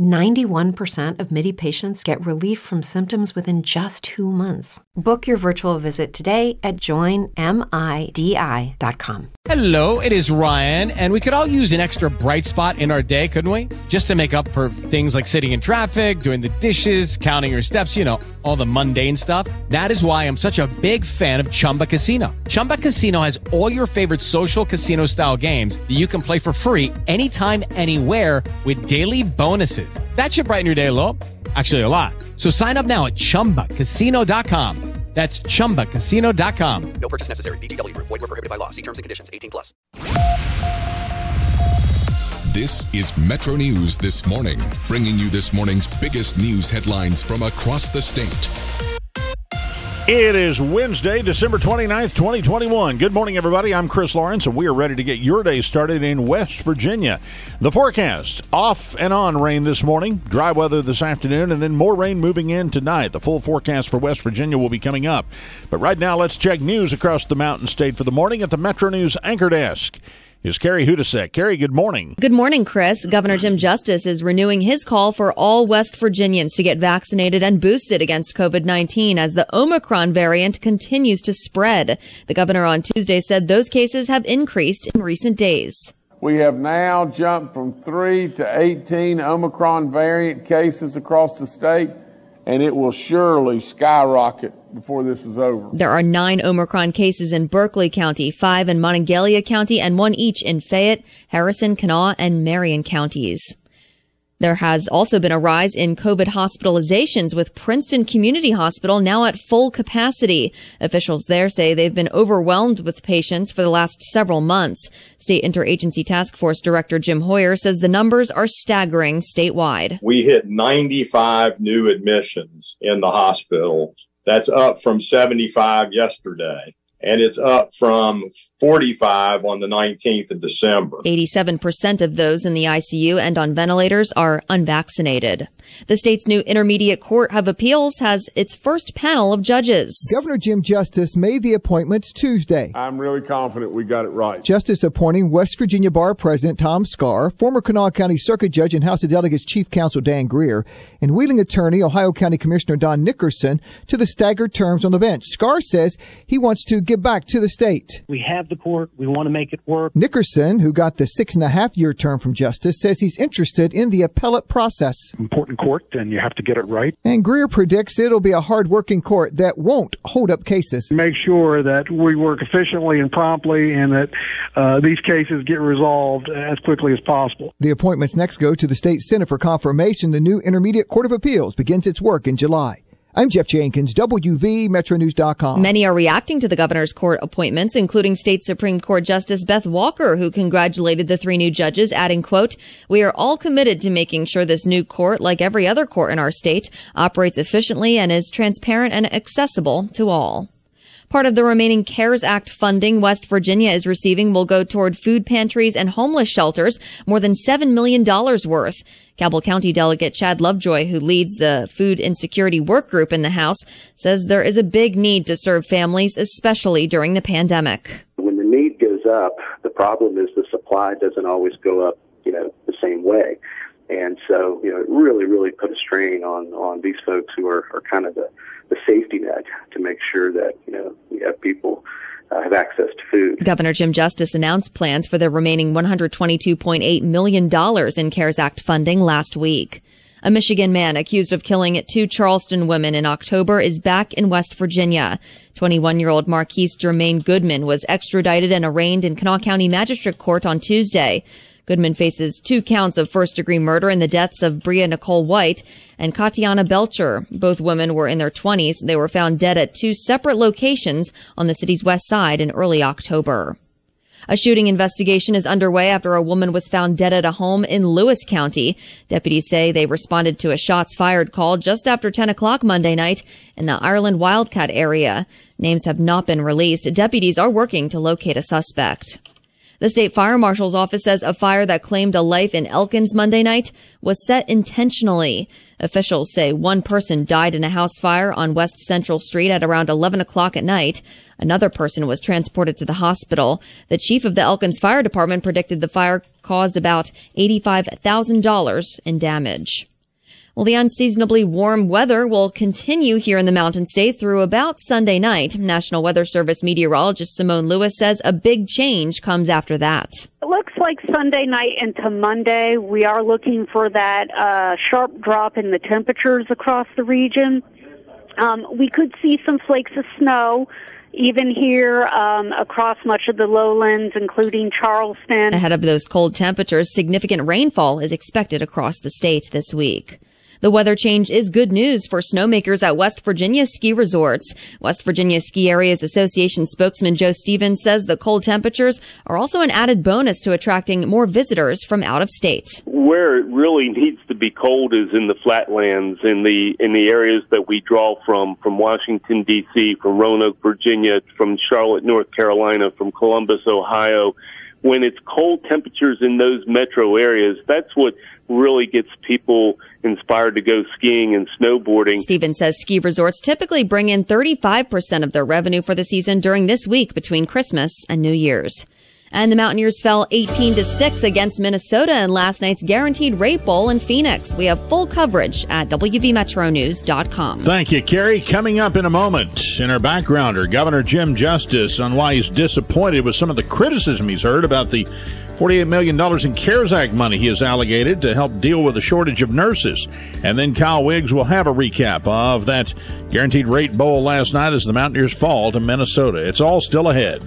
91% of MIDI patients get relief from symptoms within just two months. Book your virtual visit today at joinmidi.com. Hello, it is Ryan, and we could all use an extra bright spot in our day, couldn't we? Just to make up for things like sitting in traffic, doing the dishes, counting your steps, you know, all the mundane stuff. That is why I'm such a big fan of Chumba Casino. Chumba Casino has all your favorite social casino style games that you can play for free anytime, anywhere with daily bonuses. That should brighten your day a little. Actually, a lot. So sign up now at chumbacasino.com. That's chumbacasino.com. No purchase necessary. VGW Group. Void were prohibited by law. See terms and conditions. 18 plus. This is Metro News this morning, bringing you this morning's biggest news headlines from across the state. It is Wednesday, December 29th, 2021. Good morning, everybody. I'm Chris Lawrence, and we are ready to get your day started in West Virginia. The forecast off and on rain this morning, dry weather this afternoon, and then more rain moving in tonight. The full forecast for West Virginia will be coming up. But right now, let's check news across the Mountain State for the morning at the Metro News Anchor Desk is Carrie Hodousek. Carrie, good morning. Good morning, Chris. Governor Jim Justice is renewing his call for all West Virginians to get vaccinated and boosted against COVID-19 as the Omicron variant continues to spread. The governor on Tuesday said those cases have increased in recent days. We have now jumped from 3 to 18 Omicron variant cases across the state, and it will surely skyrocket before this is over. There are nine Omicron cases in Berkeley County, five in Monongalia County, and one each in Fayette, Harrison, Kanawha, and Marion counties. There has also been a rise in COVID hospitalizations with Princeton Community Hospital now at full capacity. Officials there say they've been overwhelmed with patients for the last several months. State Interagency Task Force Director Jim Hoyer says the numbers are staggering statewide. We hit 95 new admissions in the hospital that's up from 75 yesterday. And it's up from 45 on the 19th of December. 87% of those in the ICU and on ventilators are unvaccinated. The state's new intermediate court of appeals has its first panel of judges. Governor Jim Justice made the appointments Tuesday. I'm really confident we got it right. Justice appointing West Virginia Bar President Tom Scarr, former Kanawha County Circuit Judge and House of Delegates Chief Counsel Dan Greear, and Wheeling attorney Ohio County Commissioner Don Nickerson to the staggered terms on the bench. Scarr says he wants to give back to the state. We have the court. We want to make it work. Nickerson, who got the six and a half year term from Justice, says he's interested in the appellate process. Important court, and you have to get it right. And Greear predicts it'll be a hard-working court that won't hold up cases. Make sure that we work efficiently and promptly, and that uh, these cases get resolved as quickly as possible. The appointments next go to the state senate for confirmation. The new Intermediate Court of Appeals begins its work in July. I'm Jeff Jenkins, WV MetroNews.com. Many are reacting to the governor's court appointments, including State Supreme Court Justice Beth Walker, who congratulated the three new judges, adding, quote, We are all committed to making sure this new court, like every other court in our state, operates efficiently and is transparent and accessible to all. Part of the remaining CARES Act funding West Virginia is receiving will go toward food pantries and homeless shelters, more than $7 million worth. Cabell County Delegate Chad Lovejoy, who leads the Food Insecurity Work Group in the House, says there is a big need to serve families, especially during the pandemic. When the need goes up, the problem is the supply doesn't always go up, you know, the same way. And so, you know, it really, really put a strain on, on these folks who are, are kind of the, the safety net to make sure that, you know, we have people uh, have access to food. Governor Jim Justice announced plans for the remaining $122.8 million in CARES Act funding last week. A Michigan man accused of killing two Charleston women in October is back in West Virginia. 21 year old Marquise Germain Goodman was extradited and arraigned in Kanawha County Magistrate Court on Tuesday. Goodman faces two counts of first degree murder in the deaths of Bria Nicole White and Katiana Belcher. Both women were in their 20s. They were found dead at two separate locations on the city's west side in early October. A shooting investigation is underway after a woman was found dead at a home in Lewis County. Deputies say they responded to a shots fired call just after 10 o'clock Monday night in the Ireland Wildcat area. Names have not been released. Deputies are working to locate a suspect. The state fire marshal's office says a fire that claimed a life in Elkins Monday night was set intentionally. Officials say one person died in a house fire on West Central Street at around 11 o'clock at night. Another person was transported to the hospital. The chief of the Elkins Fire Department predicted the fire caused about $85,000 in damage. Well, the unseasonably warm weather will continue here in the Mountain State through about Sunday night. National Weather Service meteorologist Simone Lewis says a big change comes after that. It looks like Sunday night into Monday, we are looking for that uh, sharp drop in the temperatures across the region. Um, we could see some flakes of snow even here um, across much of the lowlands, including Charleston. Ahead of those cold temperatures, significant rainfall is expected across the state this week. The weather change is good news for snowmakers at West Virginia ski resorts. West Virginia Ski Areas Association spokesman Joe Stevens says the cold temperatures are also an added bonus to attracting more visitors from out of state. Where it really needs to be cold is in the flatlands, in the in the areas that we draw from, from Washington D.C., from Roanoke, Virginia, from Charlotte, North Carolina, from Columbus, Ohio. When it's cold temperatures in those metro areas, that's what really gets people inspired to go skiing and snowboarding. Steven says ski resorts typically bring in 35% of their revenue for the season during this week between Christmas and New Year's. And the Mountaineers fell 18 to 6 against Minnesota in last night's Guaranteed Rate Bowl in Phoenix. We have full coverage at WVMetroNews.com. Thank you, Carrie. Coming up in a moment, in our backgrounder, Governor Jim Justice on why he's disappointed with some of the criticism he's heard about the $48 million in CARES Act money he has allocated to help deal with the shortage of nurses. And then Kyle Wiggs will have a recap of that Guaranteed Rate Bowl last night as the Mountaineers fall to Minnesota. It's all still ahead.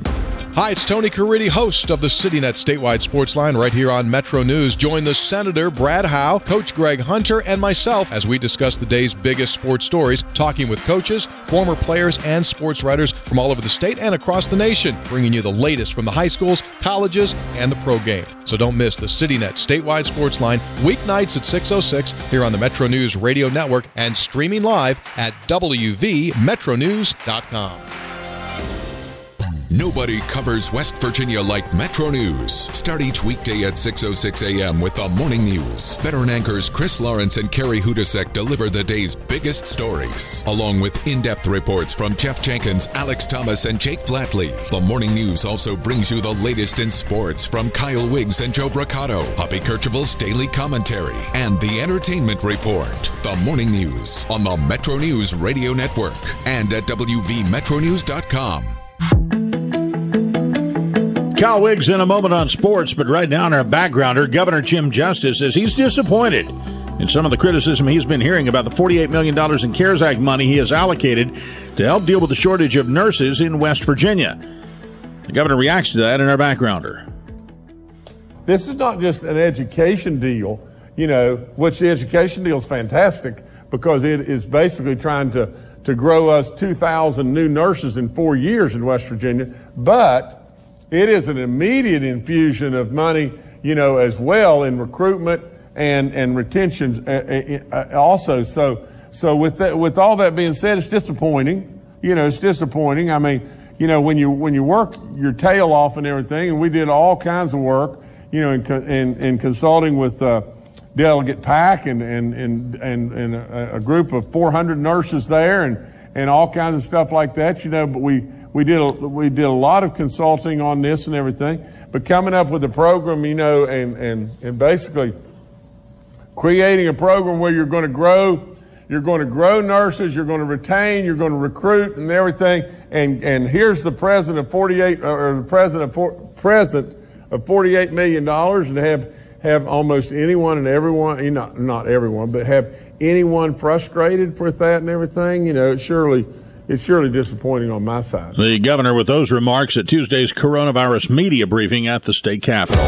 Hi, it's Tony Caridi, host of the CityNet Statewide Sports Line right here on Metro News. Join the Senator Brad Howe, Coach Greg Hunter, and myself as we discuss the day's biggest sports stories, talking with coaches, former players, and sports writers from all over the state and across the nation, bringing you the latest from the high schools, colleges, and the pro game. So don't miss the CityNet Statewide Sports Line weeknights at 606 here on the Metro News Radio Network and streaming live at WVMetronews.com. Nobody covers West Virginia like Metro News. Start each weekday at 6.06 a.m. with the morning news. Veteran anchors Chris Lawrence and Carrie Hodousek deliver the day's biggest stories, along with in-depth reports from Jeff Jenkins, Alex Thomas, and Jake Flatley. The morning news also brings you the latest in sports from Kyle Wiggs and Joe Brocato, Hoppy Kercheval's daily commentary, and the entertainment report. The morning news on the Metro News Radio Network and at WVMetronews.com. Kyle Wiggs in a moment on sports, but right now in our backgrounder, Governor Jim Justice says he's disappointed in some of the criticism he's been hearing about the $48 million in CARES Act money he has allocated to help deal with the shortage of nurses in West Virginia. The governor reacts to that in our backgrounder. This is not just an education deal, you know, which the education deal is fantastic because it is basically trying to, to grow us 2,000 new nurses in four years in West Virginia, but it is an immediate infusion of money, you know, as well in recruitment and and retention uh, uh, also. So so with that, with all that being said, it's disappointing. You know, it's disappointing. I mean, you know, when you when you work your tail off and everything, and we did all kinds of work, you know, in in, in consulting with. Uh, Delegate Pack and and and and, and a, a group of 400 nurses there and and all kinds of stuff like that, you know. But we we did a, we did a lot of consulting on this and everything, but coming up with a program, you know, and and and basically creating a program where you're going to grow, you're going to grow nurses, you're going to retain, you're going to recruit, and everything. And and here's the president of 48 or the president of for, present of 48 million dollars, and have have almost anyone and everyone, not not everyone, but have anyone frustrated with that and everything. You know, surely it's surely disappointing on my side. The governor with those remarks at Tuesday's coronavirus media briefing at the state capitol.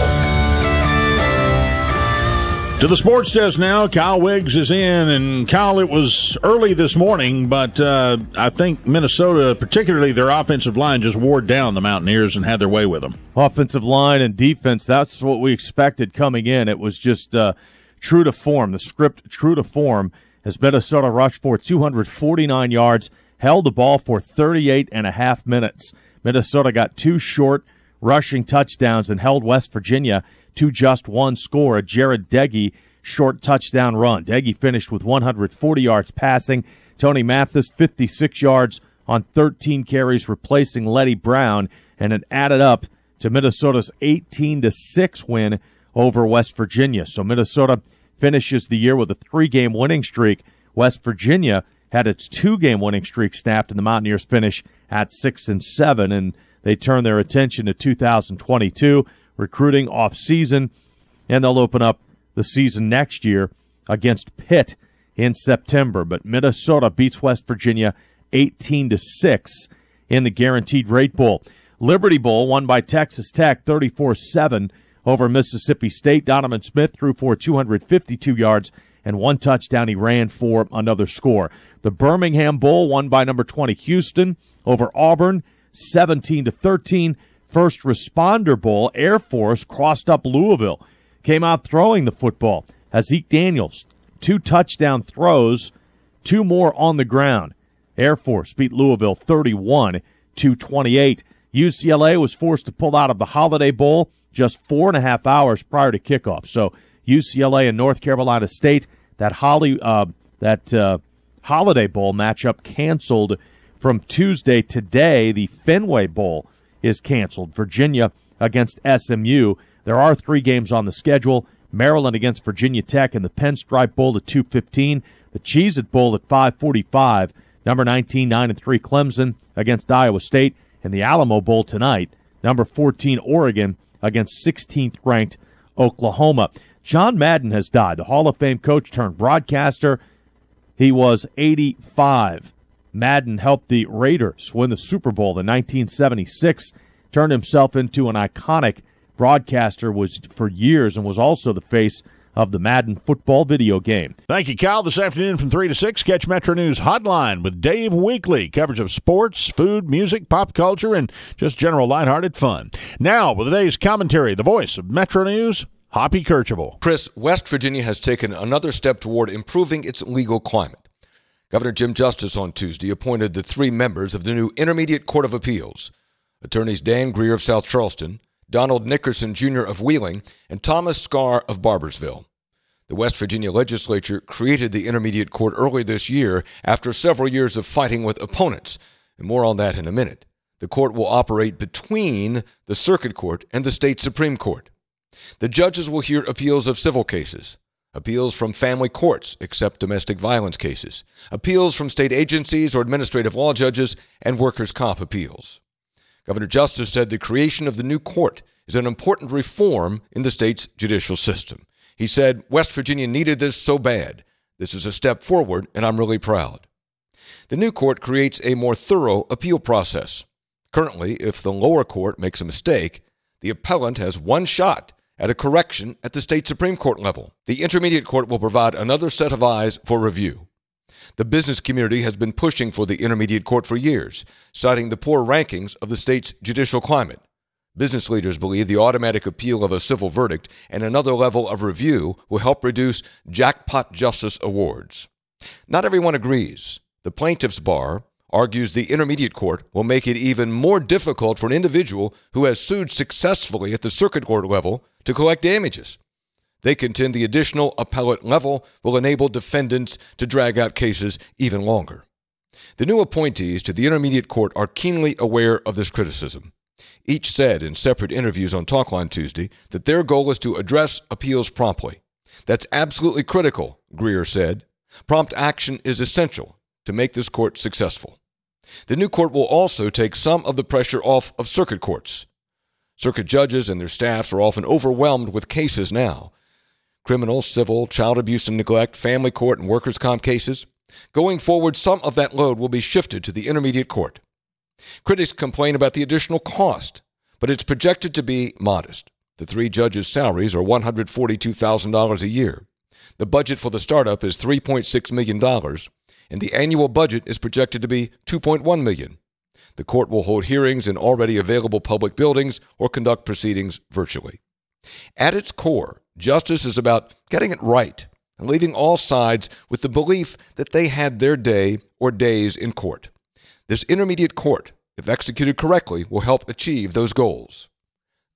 To the sports desk now. Kyle Wiggs is in, and Kyle, it was early this morning, but uh, I think Minnesota, particularly their offensive line, just wore down the Mountaineers and had their way with them. Offensive line and defense, that's what we expected coming in. It was just uh, true to form. The script, true to form, as Minnesota rushed for 249 yards, held the ball for 38 and a half minutes. Minnesota got two short rushing touchdowns and held West Virginia to just one score, a Jarret Doege short touchdown run. Doege finished with 140 yards passing. Tony Mathis, 56 yards on 13 carries, replacing Leddie Brown, and it added up to Minnesota's 18 to 6 win over West Virginia. So Minnesota finishes the year with a three game winning streak. West Virginia had its two game winning streak snapped, and the Mountaineers finish at 6 and 7, and they turn their attention to 2022 recruiting off season, and they'll open up the season next year against Pitt in September. But Minnesota beats West Virginia 18 to 6 in the Guaranteed Rate Bowl. Liberty Bowl won by Texas Tech 34-7 over Mississippi State. Donovan Smith threw for 252 yards and one touchdown. He ran for another score. The Birmingham Bowl won by number 20 Houston over Auburn 17 to 13. First Responder Bowl, Air Force crossed up Louisville, came out throwing the football. Zeke Daniels, two touchdown throws, two more on the ground. Air Force beat Louisville 31 to 28. UCLA was forced to pull out of the Holiday Bowl just four and a half hours prior to kickoff. So UCLA and North Carolina State, that Holly, uh, that uh, Holiday Bowl matchup canceled from Tuesday. Today, the Fenway Bowl is canceled. Virginia against SMU. There are three games on the schedule. Maryland against Virginia Tech and the Pinstripe Bowl at 215. The Cheez It Bowl at 545. Number 19, 9 and 3 Clemson against Iowa State. And the Alamo Bowl tonight. Number 14 Oregon against 16th ranked Oklahoma. John Madden has died. The Hall of Fame coach turned broadcaster. He was 85. Madden helped the Raiders win the Super Bowl in 1976, turned himself into an iconic broadcaster was for years and was also the face of the Madden football video game. Thank you, Kyle. This afternoon from 3 to 6, catch Metro News Hotline with Dave Weekley. Coverage of sports, food, music, pop culture, and just general lighthearted fun. Now, with today's commentary, the voice of Metro News, Hoppy Kercheval. Chris, West Virginia has taken another step toward improving its legal climate. Governor Jim Justice on Tuesday appointed the three members of the new Intermediate Court of Appeals attorneys Dan Greear of South Charleston, Donald Nickerson Jr. of Wheeling, and Thomas Scarr of Barboursville. The West Virginia legislature created the Intermediate Court early this year after several years of fighting with opponents, and more on that in a minute. The court will operate between the Circuit Court and the state Supreme Court. The judges will hear appeals of civil cases, appeals from family courts, except domestic violence cases, appeals from state agencies or administrative law judges, and workers' comp appeals. Governor Justice said the creation of the new court is an important reform in the state's judicial system. He said, West Virginia needed this so bad. This is a step forward, and I'm really proud. The new court creates a more thorough appeal process. Currently, if the lower court makes a mistake, the appellant has one shot at a correction at the state Supreme Court level. The Intermediate Court will provide another set of eyes for review. The business community has been pushing for the Intermediate Court for years, citing the poor rankings of the state's judicial climate. Business leaders believe the automatic appeal of a civil verdict and another level of review will help reduce jackpot justice awards. Not everyone agrees. The plaintiff's bar argues the intermediate court will make it even more difficult for an individual who has sued successfully at the circuit court level to collect damages. They contend the additional appellate level will enable defendants to drag out cases even longer. The new appointees to the intermediate court are keenly aware of this criticism. Each said in separate interviews on Talkline Tuesday that their goal is to address appeals promptly. That's absolutely critical, Greear said. Prompt action is essential to make this court successful. The new court will also take some of the pressure off of circuit courts. Circuit judges and their staffs are often overwhelmed with cases now criminal, civil, child abuse and neglect, family court, and workers' comp cases. Going forward, some of that load will be shifted to the intermediate court. Critics complain about the additional cost, but it's projected to be modest. The three judges' salaries are $142,000 a year. The budget for the startup is $3.6 million, and the annual budget is projected to be 2.1 million. The court will hold hearings in already available public buildings or conduct proceedings virtually. At its core, justice is about getting it right and leaving all sides with the belief that they had their day or days in court. This intermediate court, if executed correctly, will help achieve those goals.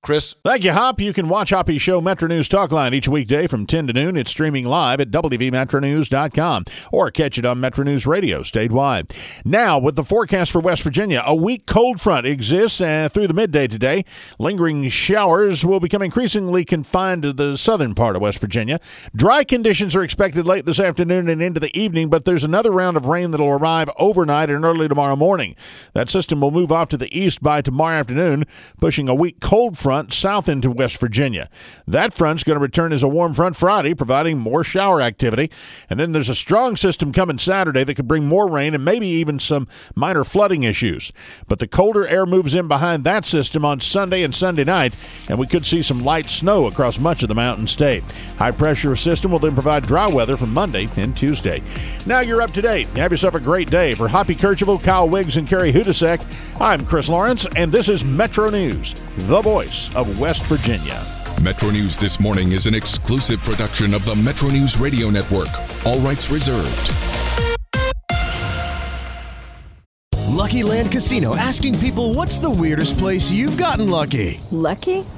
Chris. Thank you, Hop. You can watch Hoppy's show Metro News Talk Line each weekday from 10 to noon. It's streaming live at WVMetroNews.com or catch it on Metro News Radio statewide. Now, with the forecast for West Virginia, a weak cold front exists uh, through the midday today. Lingering showers will become increasingly confined to the southern part of West Virginia. Dry conditions are expected late this afternoon and into the evening, but there's another round of rain that'll arrive overnight and early tomorrow morning. That system will move off to the east by tomorrow afternoon, pushing a weak cold front front south into West Virginia. That front's going to return as a warm front Friday, providing more shower activity. And then there's a strong system coming Saturday that could bring more rain and maybe even some minor flooding issues. But the colder air moves in behind that system on Sunday and Sunday night, and we could see some light snow across much of the mountain state. High pressure system will then provide dry weather for Monday and Tuesday. Now you're up to date. Have yourself a great day. For Hoppy Kercheval, Kyle Wiggs, and Carrie Hodousek, I'm Chris Lawrence, and this is Metro News, the voice of West Virginia. Metro News This Morning is an exclusive production of the Metro News Radio Network. All rights reserved. Lucky Land Casino asking people what's the weirdest place you've gotten lucky? Lucky?